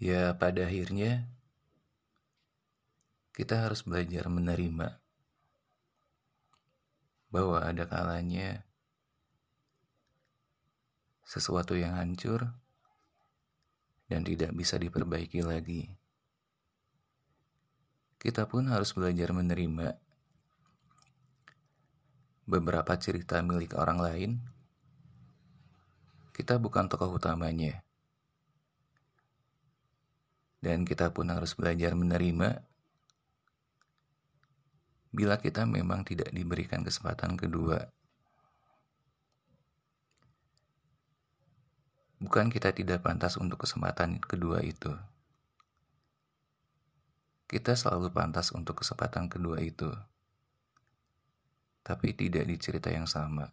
Ya, pada akhirnya kita harus belajar menerima bahwa ada kalanya sesuatu yang hancur dan tidak bisa diperbaiki lagi. Kita pun harus belajar menerima beberapa cerita milik orang lain. Kita bukan tokoh utamanya dan kita pun harus belajar menerima bila kita memang tidak diberikan kesempatan kedua. Bukan kita tidak pantas untuk kesempatan kedua itu. Kita selalu pantas untuk kesempatan kedua itu. Tapi tidak di cerita yang sama.